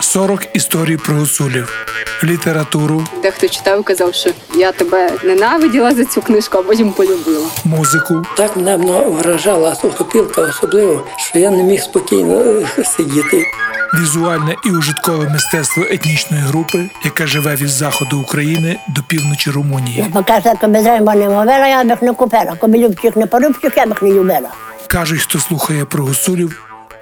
40 історій про гуцулів, літературу, Дехто читав казав, що я тебе ненавиділа за цю книжку, а потім полюбила. музику, Так мене вражала сухопілка особливо, що я не міг спокійно е, сидіти. візуальне і ужиткове мистецтво етнічної групи, яка живе від заходу України до півночі Румунії. Бо каже, коли займа не мовила, я б їх не купила. Коли любчих не порубчих, я б їх не любила. Кажуть, хто слухає про гуцулів,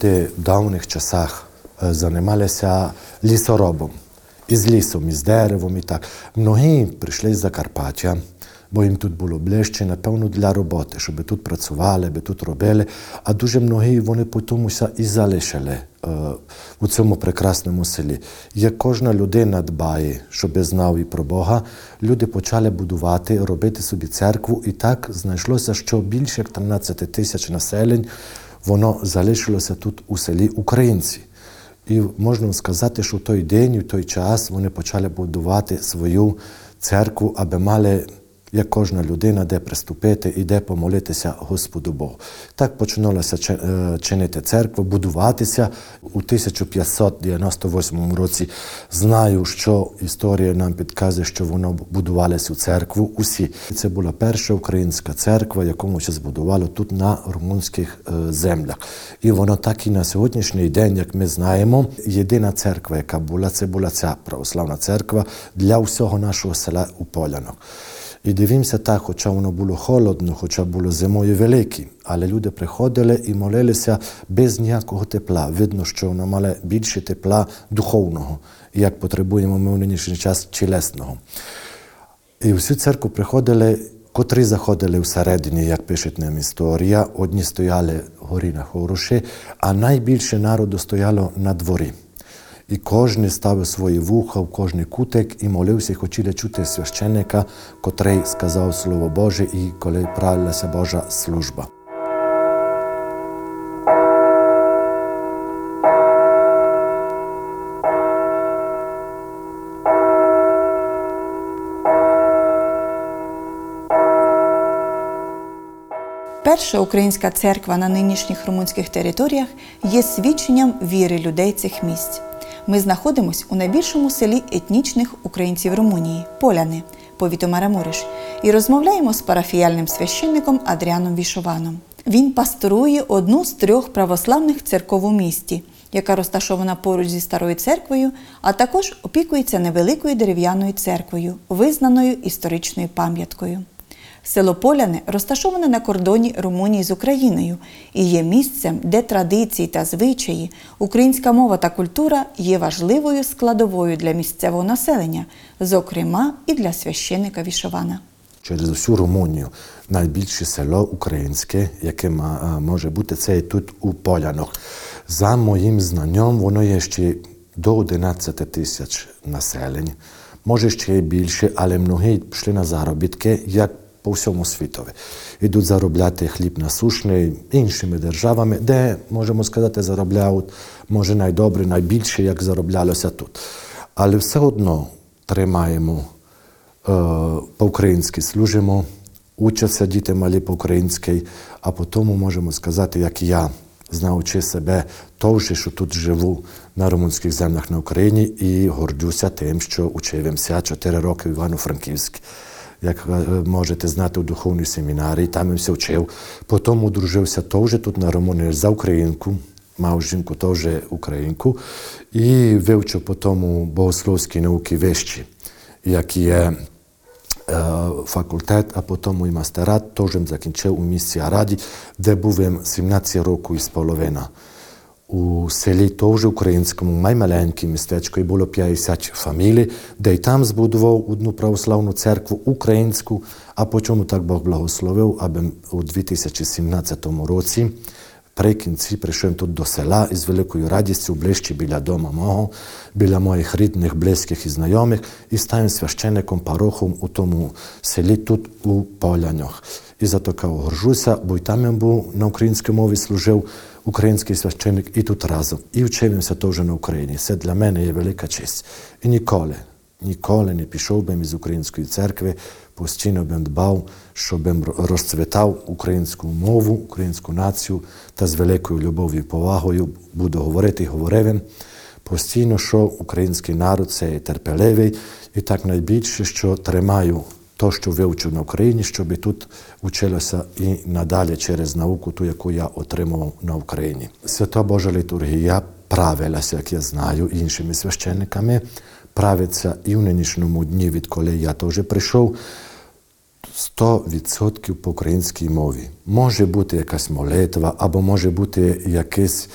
Люди в давніх часах е, займалися лісоробом. Із лісом, із деревом і так. Многі прийшли з Закарпаття, бо їм тут було ближче, напевно, для роботи, щоб тут працювали, аби тут робили. А дуже многі вони потімуся і залишили е, у цьому прекрасному селі. Як кожна людина дбає, щоб знав і про Бога, люди почали будувати, робити собі церкву, і так знайшлося, що більше як 13 тисяч населень воно залишилося тут у селі українці. І можна сказати, що в той день, в той час вони почали будувати свою церкву, аби мали, як кожна людина, де приступити і де помолитися Господу Богу. Так починалося чи- е, чинити церкву, будуватися у 1598 році. Знаю, що історія нам підказує, що воно будувалося у церкву. Усі це була перша українська церква, яку ще збудували тут на румунських е, землях. І воно так і на сьогоднішній день, як ми знаємо, єдина церква, яка була, це була ця православна церква для всього нашого села у Полянок. І дивимося так, хоча воно було холодно, хоча було зимою велике, але люди приходили і молилися без ніякого тепла. Видно, що воно мало більше тепла духовного, як потребуємо ми в нинішній час тілесного. І всю церкву приходили, котрі заходили всередині, як пише нам історія. Одні стояли горі на хороші, а найбільше народу стояло на дворі. І кожен ставив свої вуха в кожний кутик і молився, і хотіли чути священника, котрий сказав Слово Боже, і коли правилася Божа служба. Перша українська церква на нинішніх румунських територіях є свідченням віри людей цих місць. Ми знаходимося у найбільшому селі етнічних українців Румунії Поляни, повіту Марамуриш, і розмовляємо з парафіяльним священником Адріаном Вішованом. Він пасторує одну з трьох православних церков у місті, яка розташована поруч зі старою церквою, а також опікується невеликою дерев'яною церквою, визнаною історичною пам'яткою. Село Поляне розташоване на кордоні Румунії з Україною і є місцем, де традиції та звичаї, українська мова та культура є важливою складовою для місцевого населення, зокрема і для священника Вішована. через всю Румунію. Найбільше село українське, яке може бути, це тут у Полянах. За моїм знанням, воно є ще до 11 тисяч населень. Може ще й більше, але многі пішли на заробітки, як по всьому світові. Ідуть заробляти хліб насушний іншими державами, де, можемо сказати, заробляють, може, найдобре, найбільше, як зароблялося тут. Але все одно тримаємо Е, по-українськи служимо, учаться діти малі по-українськи, а потім можемо сказати, як я, знаючи себе, теж, що тут живу на румунських землях на Україні і гордюся тим, що учився 4 роки в Івано-Франківськ. Як е, можете знати у духовній семінарії, там я все вчив. Потім одружився теж тут на Румунії за українку, мав жінку теж українку, і вивчив потім богословські науки вищі як є е, факультет, а потім і мастерат, теж закінчив у місті Араді, де був 17 років із половина. У селі теж українському, маймаленьке містечко, і було 50 фамілій, де й там збудував одну православну церкву українську, а потім так Бог благословив, аби у 2017 році при кінці прийшов тут до села із великою радістю, ближче біля дома мого, біля моїх рідних, близьких і знайомих, і став священником парохом у тому селі тут у Полянях. І за то кажу, горжуся, бо й там я був на українській мові служив український священник і тут разом. І вчився теж на Україні. Це для мене є велика честь. І ніколи, ніколи не пішов би із української церкви, постійно бим дбав, щоб розцвітав українську мову, українську націю та з великою любов'ю і повагою буду говорити і говорив. Постійно, що український народ це терпеливий, і так найбільше, що тримаю то, що вивчив на Україні, щоб тут вчилося і надалі через науку, ту, яку я отримував на Україні. Свята Божа літургія правилася, як я знаю, іншими священниками, правиться і в нинішньому дні, відколи я теж прийшов. 100% по українській мові. Може бути якась молитва, або може бути якийсь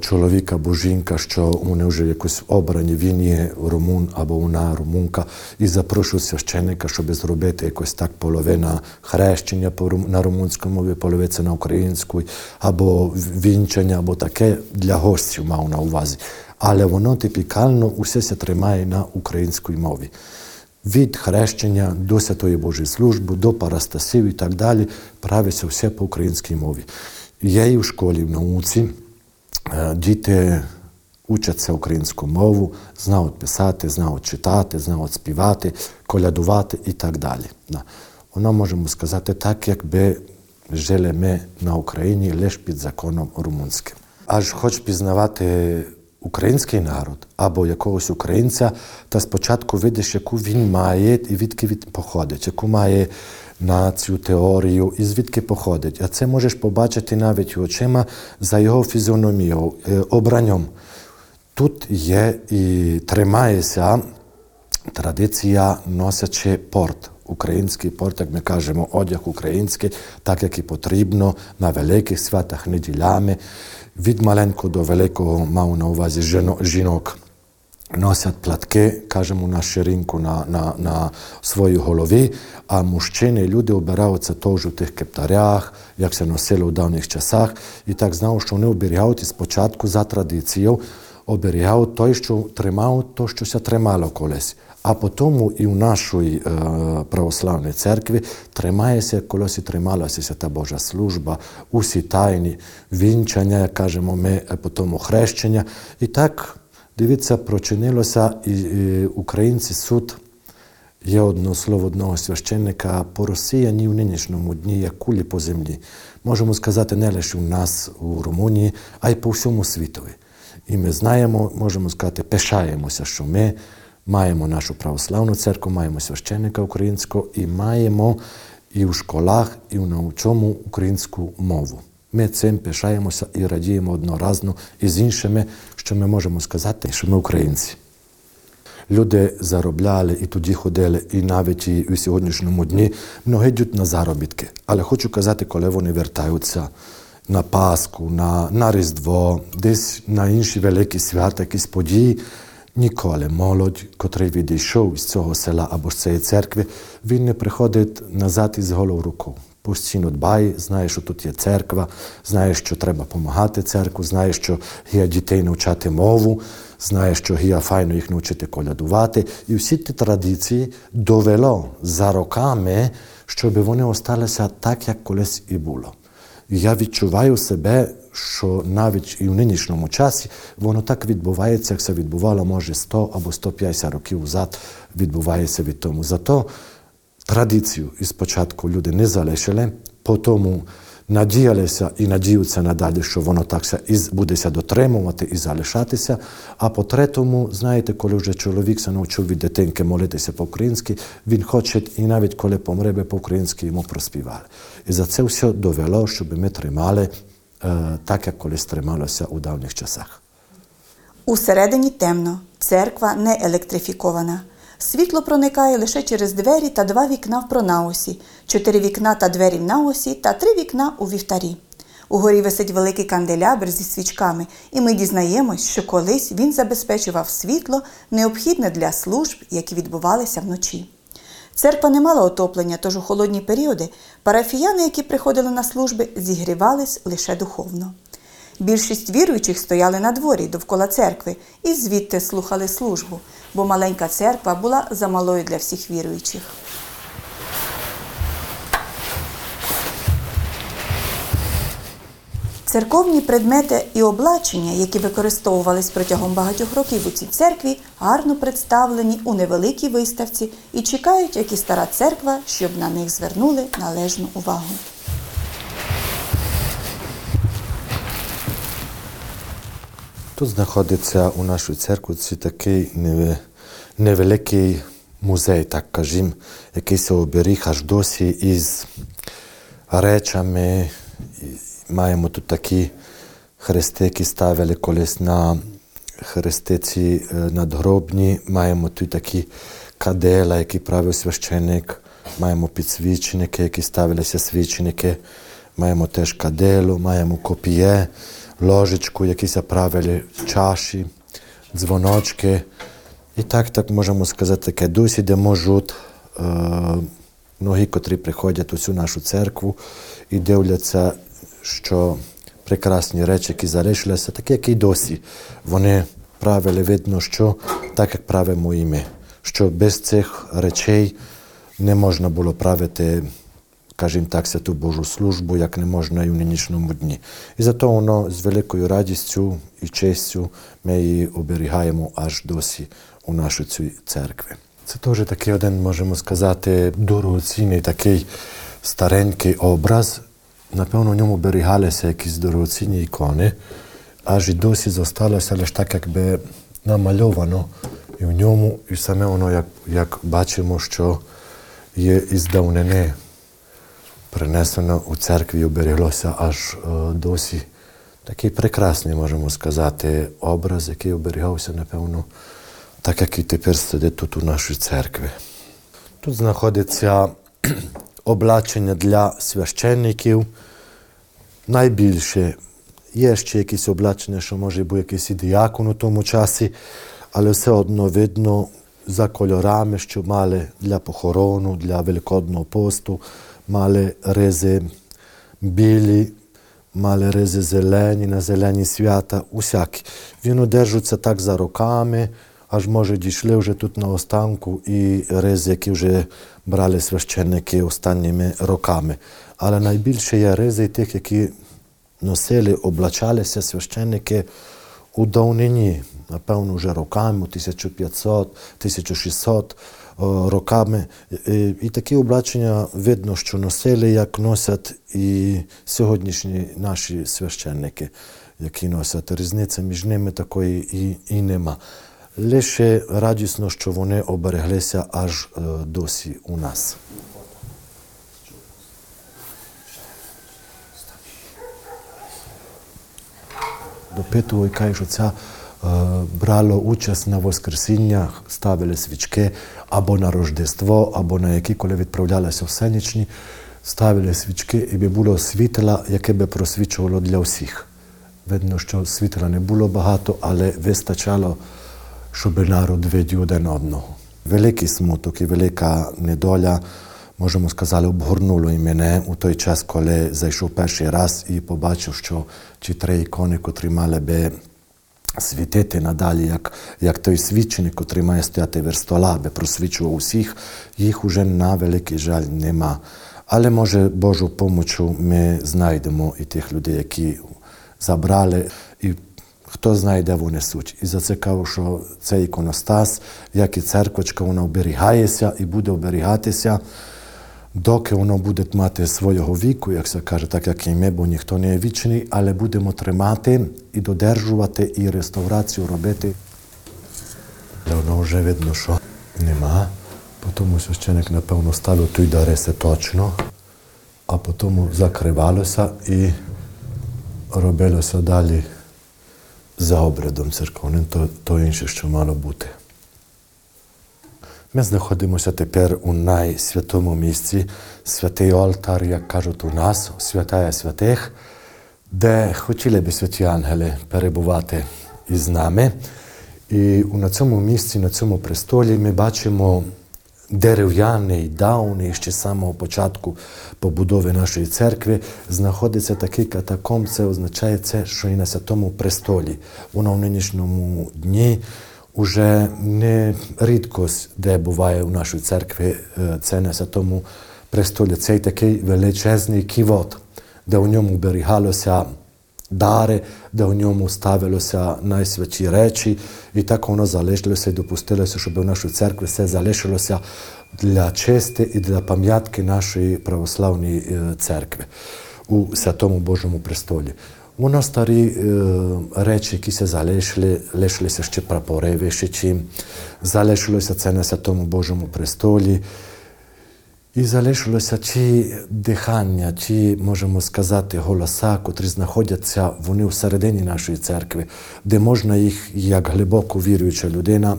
чоловік або жінка, що вони вже якось обрані, він є румун або вона румунка, і запрошують священника, щоб зробити якось так половина хрещення на румунській мові, половиця на українській, або вінчання, або таке для гостів мав на увазі. Але воно типікально усе се тримає на українській мові від хрещення до Святої Божої служби, до парастасів і так далі, правиться все по українській мові. Я і в школі, в науці, е, діти учаться українську мову, знають писати, знають читати, знають співати, колядувати і так далі. Да. Воно можемо сказати так, якби жили ми на Україні лише під законом румунським. Аж хоч пізнавати український народ або якогось українця, та спочатку видиш, яку він має і відки він походить, яку має націю, теорію і звідки походить. А це можеш побачити навіть очима за його фізіономією, е, обранням. Тут є і тримається традиція носячи порт. Український порт, як ми кажемо, одяг український, так як і потрібно на великих святах, неділями. Від маленького до великого мав на увазі жінок. Носять платки, кажемо на ширинку на, на, на своїй голові, а мужчини, люди обираються теж у тих кептарях, як це носило в давніх часах. І так знав, що вони оберігають спочатку за традицією, оберігають той, що тримав, то, що се тримало колись. А потім і в нашій е, православній церкві тримається, колись і трималася свята Божа служба, усі тайні, вінчання, як кажемо ми, а потім хрещення. І так, дивіться, прочинилося, і, і українці суд є одно слово одного священника по Росіяні в нинішньому дні, як кулі по землі. Можемо сказати не лише у нас, у Румунії, а й по всьому світові. І ми знаємо, можемо сказати, пишаємося, що ми маємо нашу православну церкву, маємо священника українського і маємо і в школах, і в научому українську мову. Ми цим пишаємося і радіємо одноразно із іншими, що ми можемо сказати, що ми українці. Люди заробляли і тоді ходили, і навіть і у сьогоднішньому дні многі йдуть на заробітки. Але хочу казати, коли вони вертаються на Пасху, на, на Різдво, десь на інші великі свята, якісь події, ніколи молодь, котрий відійшов з цього села або з цієї церкви, він не приходить назад із голою рукою. Постійно дбає, знає, що тут є церква, знає, що треба допомагати церкву, знає, що є дітей навчати мову, знає, що є файно їх навчити колядувати. І всі ті традиції довело за роками, щоб вони осталися так, як колись і було. І я відчуваю себе, що навіть і в нинішньому часі воно так відбувається, як це відбувало, може, 100 або 150 років назад відбувається від тому. Зато традицію і спочатку люди не залишили, потім надіялися і надіються надалі, що воно так ся і будеся дотримувати і залишатися. А по третьому, знаєте, коли вже чоловік се навчив від дитинки молитися по-українськи, він хоче, і навіть коли помре по-українськи, йому проспівали. І за це все довело, щоб ми тримали е, так, як колись трималося у давніх часах. Усередині темно, церква не електрифікована. Світло проникає лише через двері та два вікна в пронаосі, чотири вікна та двері в наосі та три вікна у вівтарі. Угорі висить великий канделябр зі свічками, і ми дізнаємось, що колись він забезпечував світло, необхідне для служб, які відбувалися вночі. Церква не мала отоплення, тож у холодні періоди парафіяни, які приходили на служби, зігрівались лише духовно. Більшість віруючих стояли на дворі довкола церкви і звідти слухали службу, бо маленька церква була замалою для всіх віруючих. Церковні предмети і облачення, які використовувались протягом багатьох років у цій церкві, гарно представлені у невеликій виставці і чекають, як і стара церква, щоб на них звернули належну увагу. Тут знаходиться у нашій церкві такий невеликий музей, так кажімо, який се оберіг аж досі із речами. Маємо тут такі хрести, які ставили колись на хрестиці е, надгробні. Маємо тут такі кадела, які правив священик. Маємо підсвічники, які ставилися свічники. Маємо теж каделу, маємо копіє, ложечку, які правили чаші, дзвоночки. І так, так можемо сказати, таке досі, де можуть е, многі, котрі приходять у цю нашу церкву і дивляться, що прекрасні речі, які залишилися, такі, як і досі. Вони правили, видно, що так, як правимо і ми. Що без цих речей не можна було правити, скажімо так, святу Божу службу, як не можна і в нинішньому дні. І зато воно з великою радістю і честю ми її оберігаємо аж досі у цій церкві. Це теж такий один, можемо сказати, дорогоцінний такий старенький образ. Напевно, в ньому берігалися якісь дорогоцінні ікони, аж і досі зосталося лише так, якби намальовано і в ньому, і саме воно, як, як бачимо, що є із давнини принесено у церкві, оберіглося аж досі. Такий прекрасний, можемо сказати, образ, який оберігався, напевно, так як і тепер сидить тут у нашій церкві. Тут знаходиться облачення для священників. Найбільше є ще якісь облачення, що може бути якийсь і у тому часі, але все одно видно за кольорами, що мали для похорону, для Великодного посту, мали ризи білі, мали ризи зелені, на зелені свята, усякі. Він одержується так за роками, аж може дійшли вже тут на останку і ризи, які вже брали священники останніми роками. Але найбільше є ризи тих, які носили, облачалися священники у давнині, напевно, вже роками, 1500, 1600 о, роками. І, такі облачення видно, що носили, як носять і сьогоднішні наші священники, які носять. Різниця між ними такої і, і нема. Лише радісно, що вони обереглися аж е, досі у нас. допитував і каже, що е, брало участь на Воскресіннях, ставили свічки або на Рождество, або на які, коли відправлялися в Сенічні, ставили свічки, і би було світла, яке би просвічувало для всіх. Видно, що світла не було багато, але вистачало, щоб народ видів один одного. Великий смуток і велика недоля, можемо сказати, обгорнуло і мене у той час, коли зайшов перший раз і побачив, що ті три ікони, котрі мали би світити надалі, як, як той свідченик, котрий має стояти верстола, би просвічував усіх, їх уже на великий жаль нема. Але може Божу помочу ми знайдемо і тих людей, які забрали, і хто знає, де вони суть. І за це кажу, що цей іконостас, як і церквочка, вона оберігається і буде оберігатися, доки воно буде мати свого віку, як се каже, так як і ми, бо ніхто не є вічний, але будемо тримати і додержувати, і реставрацію робити. Воно вже видно, що нема. Потім священик, напевно, ставив той дариси точно, а потім закривалося і робилося далі за обрядом церковним, то, то інше, що мало бути. Ми знаходимося тепер у найсвятому місці, святий Олтар, як кажуть у нас, святая святих. де хотіли би святі ангели перебувати із нами. І на цьому місці, на цьому престолі, ми бачимо дерев'яний, давний, ще з самого початку побудови нашої церкви, знаходиться такий катакомб. Це означає, це, що і на святому престолі. Воно в нинішньому дні уже не рідкость, де буває у нашій церкві, е, це на святому престолі. Цей такий величезний ківот, де у ньому берігалося дари, де у ньому ставилося найсвячі речі, і так воно залишилося і допустилося, щоб у нашій церкві все залишилося для чести і для пам'ятки нашої православної е, церкви у Святому Божому престолі. Воно старі е, речі, які залишили, лишилися ще прапори вишичі, залишилося це на Святому Божому престолі. І залишилося ті дихання, ті, можемо сказати, голоса, котрі знаходяться вони всередині нашої церкви, де можна їх, як глибоко віруюча людина,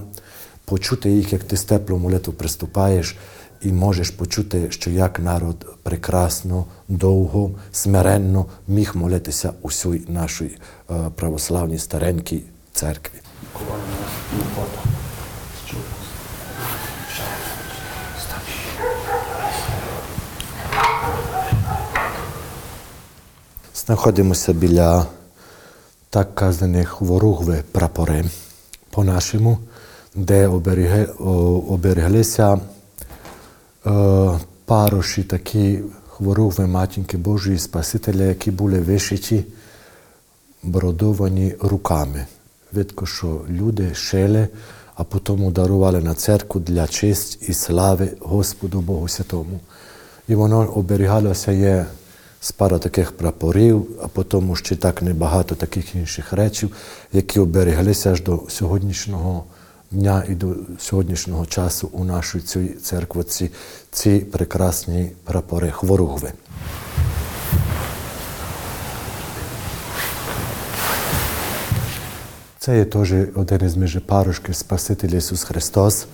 почути їх, як ти з теплу молитву приступаєш, і можеш почути, що як народ прекрасно, довго, смиренно міг молитися усій нашій е, православній старенькій церкві. Знаходимося біля так казаних ворогви прапори по-нашому, де оберіги, е, пароші такі хворогви Матінки Божої Спасителя, які були вишиті, бродовані руками. Видко, що люди шили, а потім дарували на церкву для честь і слави Господу Богу Святому. І воно оберігалося є з пара таких прапорів, а потім ще так небагато таких інших речів, які оберіглися аж до сьогоднішнього дня і до сьогоднішнього часу у нашій цій церкві, ці, прекрасні прапори хворогви. Це є теж один із між парушків Спаситель Ісус Христос,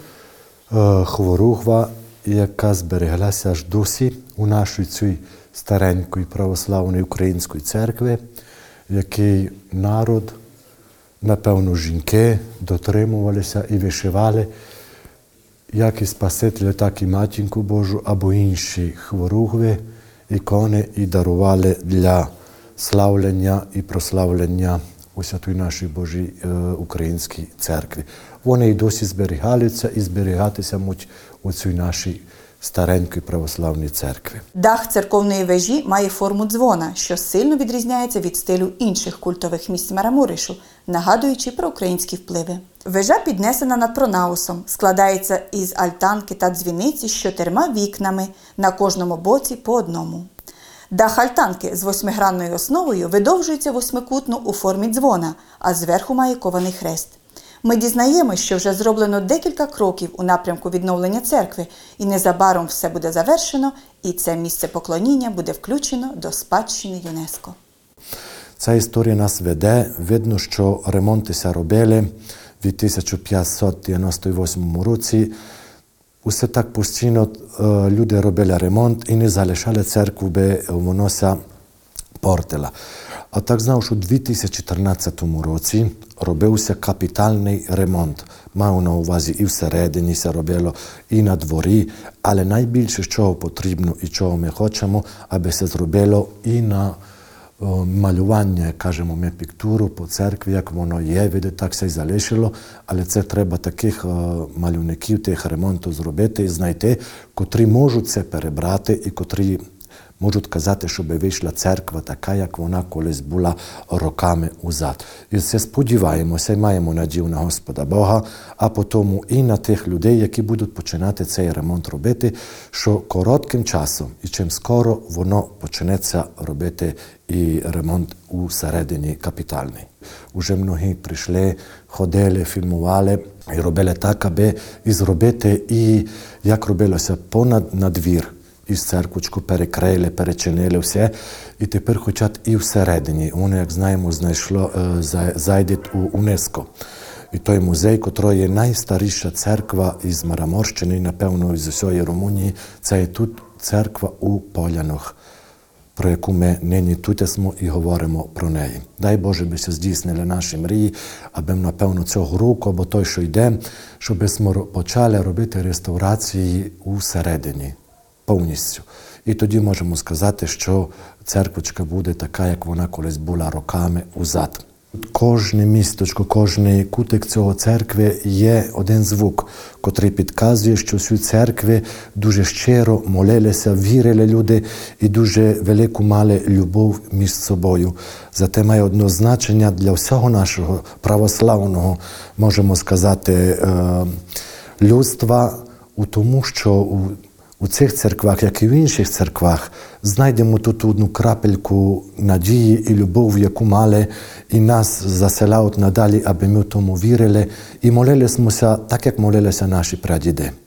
е, хворугва, яка збереглася аж досі у нашій цій старенької православної української церкви, який народ, напевно, жінки дотримувалися і вишивали як і Спасителя, так і Матінку Божу або інші хворугви, ікони і дарували для славлення і прославлення у святої нашій Божій е, українській церкві. Вони і досі зберігаються і зберігатися можуть у цій нашій старенькій православній церкві. Дах церковної вежі має форму дзвона, що сильно відрізняється від стилю інших культових місць Марамуришу, нагадуючи про українські впливи. Вежа піднесена над пронаусом, складається із альтанки та дзвіниці з чотирма вікнами на кожному боці по одному. Дах альтанки з восьмигранною основою видовжується восьмикутно у формі дзвона, а зверху має кований хрест. Ми дізнаємося, що вже зроблено декілька кроків у напрямку відновлення церкви, і незабаром все буде завершено, і це місце поклоніння буде включено до спадщини ЮНЕСКО. Ця історія нас веде. Видно, що ремонтися робили в 1598 році. Усе так постійно е, люди робили ремонт і не залишали церкву, би воно портила. А так знав, що у 2014 році робився капітальний ремонт. Мав на увазі і всередині се робило, і на дворі, але найбільше, чого потрібно і чого ми хочемо, аби се зробило і на о, малювання, кажемо ми, піктуру по церкві, як воно є, види, так се й залишило, але це треба таких о, малюнників, тих ремонту зробити і знайти, котрі можуть це перебрати і котрі можуть казати, щоб вийшла церква така, як вона колись була роками узад. І це сподіваємося і маємо надію на Господа Бога, а потім і на тих людей, які будуть починати цей ремонт робити, що коротким часом і чим скоро воно почнеться робити і ремонт у середині капітальний. Уже многі прийшли, ходили, фільмували і робили так, аби і зробити, і як робилося понад надвір із церквочку перекрили, перечинили все. І тепер хочуть і всередині. Воно, як знаємо, знайшло, е, зайде у УНЕСКО. І той музей, котрий є найстаріша церква із Мараморщини, напевно, з усієї Румунії, це є тут церква у Полянах. про яку ми нині тут смо і говоримо про неї. Дай Боже, би се здійснили наші мрії, аби напевно цього року, або той, що йде, щоб ми почали робити реставрації усередині повністю. І тоді можемо сказати, що церквочка буде така, як вона колись була роками узад. Кожне місточко, кожний кутик цього церкви є один звук, котрий підказує, що всю церкви дуже щиро молилися, вірили люди і дуже велику мали любов між собою. Зате має однозначення для всього нашого православного, можемо сказати, е, людства у тому, що у у цих церквах, як і в інших церквах, знайдемо тут одну крапельку надії і любов, яку мали, і нас заселяють надалі, аби ми тому вірили і молилися так, як молилися наші прадіди. –